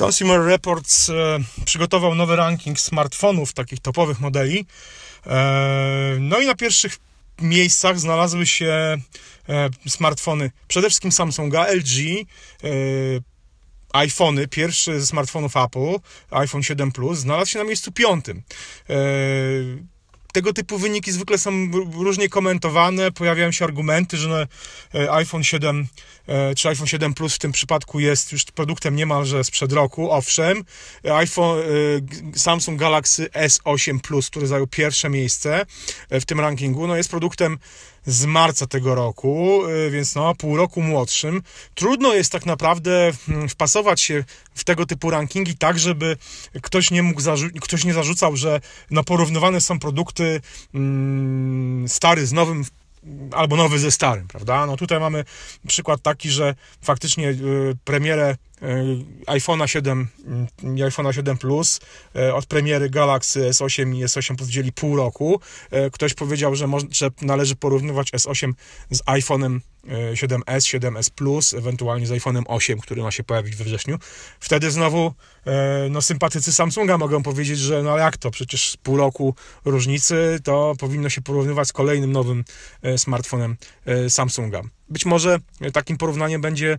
Consumer Reports e, przygotował nowy ranking smartfonów, takich topowych modeli. E, no i na pierwszych miejscach znalazły się e, smartfony przede wszystkim Samsunga, LG, iPhony, pierwszy ze smartfonów Apple, iPhone 7 Plus, znalazł się na miejscu piątym. Tego typu wyniki zwykle są różnie komentowane, pojawiają się argumenty, że e, iPhone 7 e, czy iPhone 7 Plus w tym przypadku jest już produktem niemalże sprzed roku, owszem. iPhone, e, Samsung Galaxy S8 Plus, który zajął pierwsze miejsce w tym rankingu, no jest produktem z marca tego roku, więc no pół roku młodszym. Trudno jest tak naprawdę hmm, wpasować się w tego typu rankingi tak, żeby ktoś nie mógł ktoś nie zarzucał, że no porównywane są produkty mm, stary z nowym albo nowy ze starym, prawda? No tutaj mamy przykład taki, że faktycznie y, premierę iPhone'a 7 i iPhone'a 7 Plus y, od premiery Galaxy S8 i S8 Plus pół roku. Ktoś powiedział, że, że należy porównywać S8 z iPhone'em 7S, 7S Plus, ewentualnie z iPhone'em 8, który ma się pojawić we wrześniu. Wtedy znowu e, no, sympatycy Samsunga mogą powiedzieć, że no jak to, przecież pół roku różnicy to powinno się porównywać z kolejnym nowym e, smartfonem e, Samsunga. Być może takim porównaniem będzie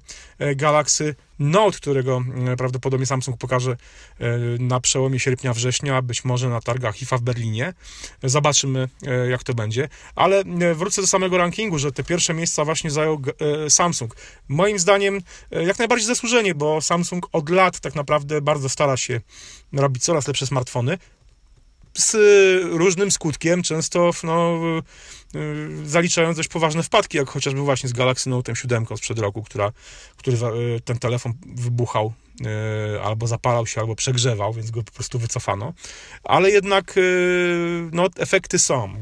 Galaxy Note, którego prawdopodobnie Samsung pokaże na przełomie sierpnia-września, być może na targach IFA w Berlinie. Zobaczymy, jak to będzie. Ale wrócę do samego rankingu, że te pierwsze miejsca właśnie zajął e, Samsung. Moim zdaniem e, jak najbardziej zasłużenie, bo Samsung od lat tak naprawdę bardzo stara się robić coraz lepsze smartfony z różnym skutkiem, często no, e, zaliczając dość poważne wpadki, jak chociażby właśnie z Galaxy Note 7 sprzed roku, która, który ten telefon wybuchał albo zapalał się, albo przegrzewał, więc go po prostu wycofano. Ale jednak no, efekty są.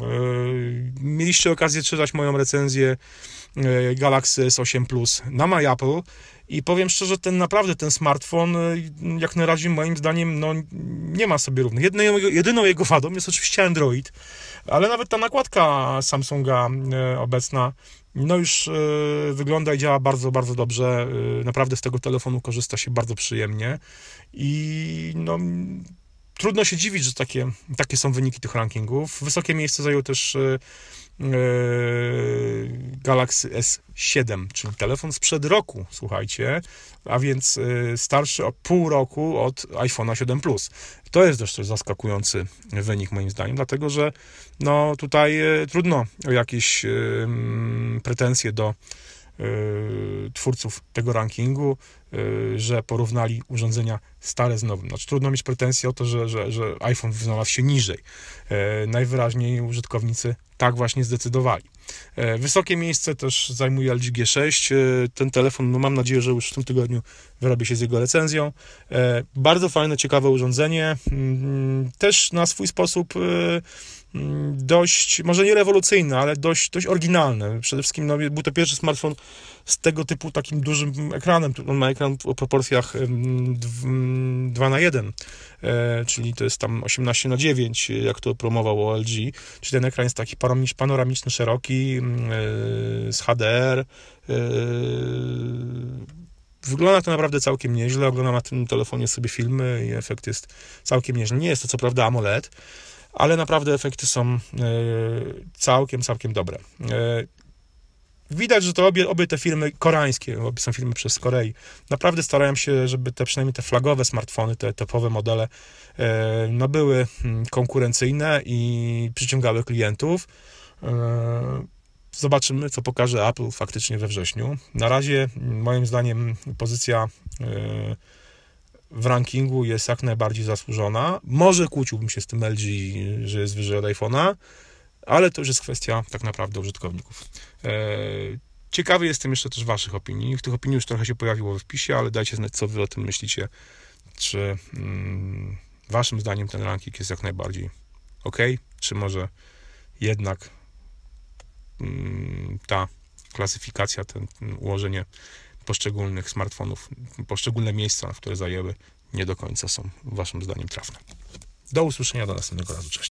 Mieliście okazję czytać moją recenzję Galaxy S8 Plus na My Apple i powiem szczerze, ten naprawdę ten smartfon e, jak na razie moim zdaniem no, nie ma sobie równych. Jedyną, jedyną jego wadą jest oczywiście Android, ale nawet ta nakładka Samsunga e, obecna no już wygląda i działa bardzo, bardzo dobrze. Naprawdę z tego telefonu korzysta się bardzo przyjemnie i no trudno się dziwić, że takie, takie są wyniki tych rankingów. Wysokie miejsce zajął też Galaxy S7, czyli telefon sprzed roku, słuchajcie, a więc y, starszy o pół roku od iPhone'a 7 Plus. To jest dość zaskakujący wynik moim zdaniem, dlatego że no tutaj trudno o jakieś pretensje do twórców tego rankingu, że porównali urządzenia stare z nowym. Znaczy, trudno mieć pretensje o to, że, że, że iPhone znalazł się niżej. Najwyraźniej użytkownicy tak właśnie zdecydowali. E, wysokie miejsce też zajmuje LG G6. E, ten telefon, no mam nadzieję, że już w tym tygodniu wyrobię się z jego recenzją. E, bardzo fajne, ciekawe urządzenie. Mm, też na swój sposób Mm, dość, może nie rewolucyjne, ale dość, dość oryginalne. Przede wszystkim no, był to pierwszy smartfon z tego typu takim dużym ekranem. On ma ekran o proporcjach 2 na 1, e, czyli to jest tam 18 na 9, jak to promował LG. Czyli ten ekran jest taki panoramiczny, szeroki, e, z HDR. E, wygląda to naprawdę całkiem nieźle. Oglądam na tym telefonie sobie filmy i efekt jest całkiem nieźle. Nie jest to co prawda AMOLED, ale naprawdę efekty są e, całkiem, całkiem dobre. Widać, że to obie, obie te firmy koreańskie, obie są firmy przez Korei, naprawdę starają się, żeby te przynajmniej te flagowe smartfony, te topowe modele, no były mm, konkurencyjne i przyciągały klientów. Zobaczymy, co pokaże Apple faktycznie we wrześniu. Na razie, moim zdaniem, pozycja w rankingu jest jak najbardziej zasłużona. Może kłóciłbym się z tym LG, że jest wyżej od iPhone'a, ale to już jest kwestia tak naprawdę użytkowników. E, ciekawy jestem jeszcze też Waszych opinii. Tych opinii już trochę się pojawiło w wpisie, ale dajcie znać, co Wy o tym myślicie. Czy mm, Waszym zdaniem ten ranking jest jak najbardziej ok, czy może jednak ta klasyfikacja, ten ułożenie poszczególnych smartfonów, poszczególne miejsca, które zajęły, nie do końca są Waszym zdaniem trafne. Do usłyszenia do następnego razu. Cześć.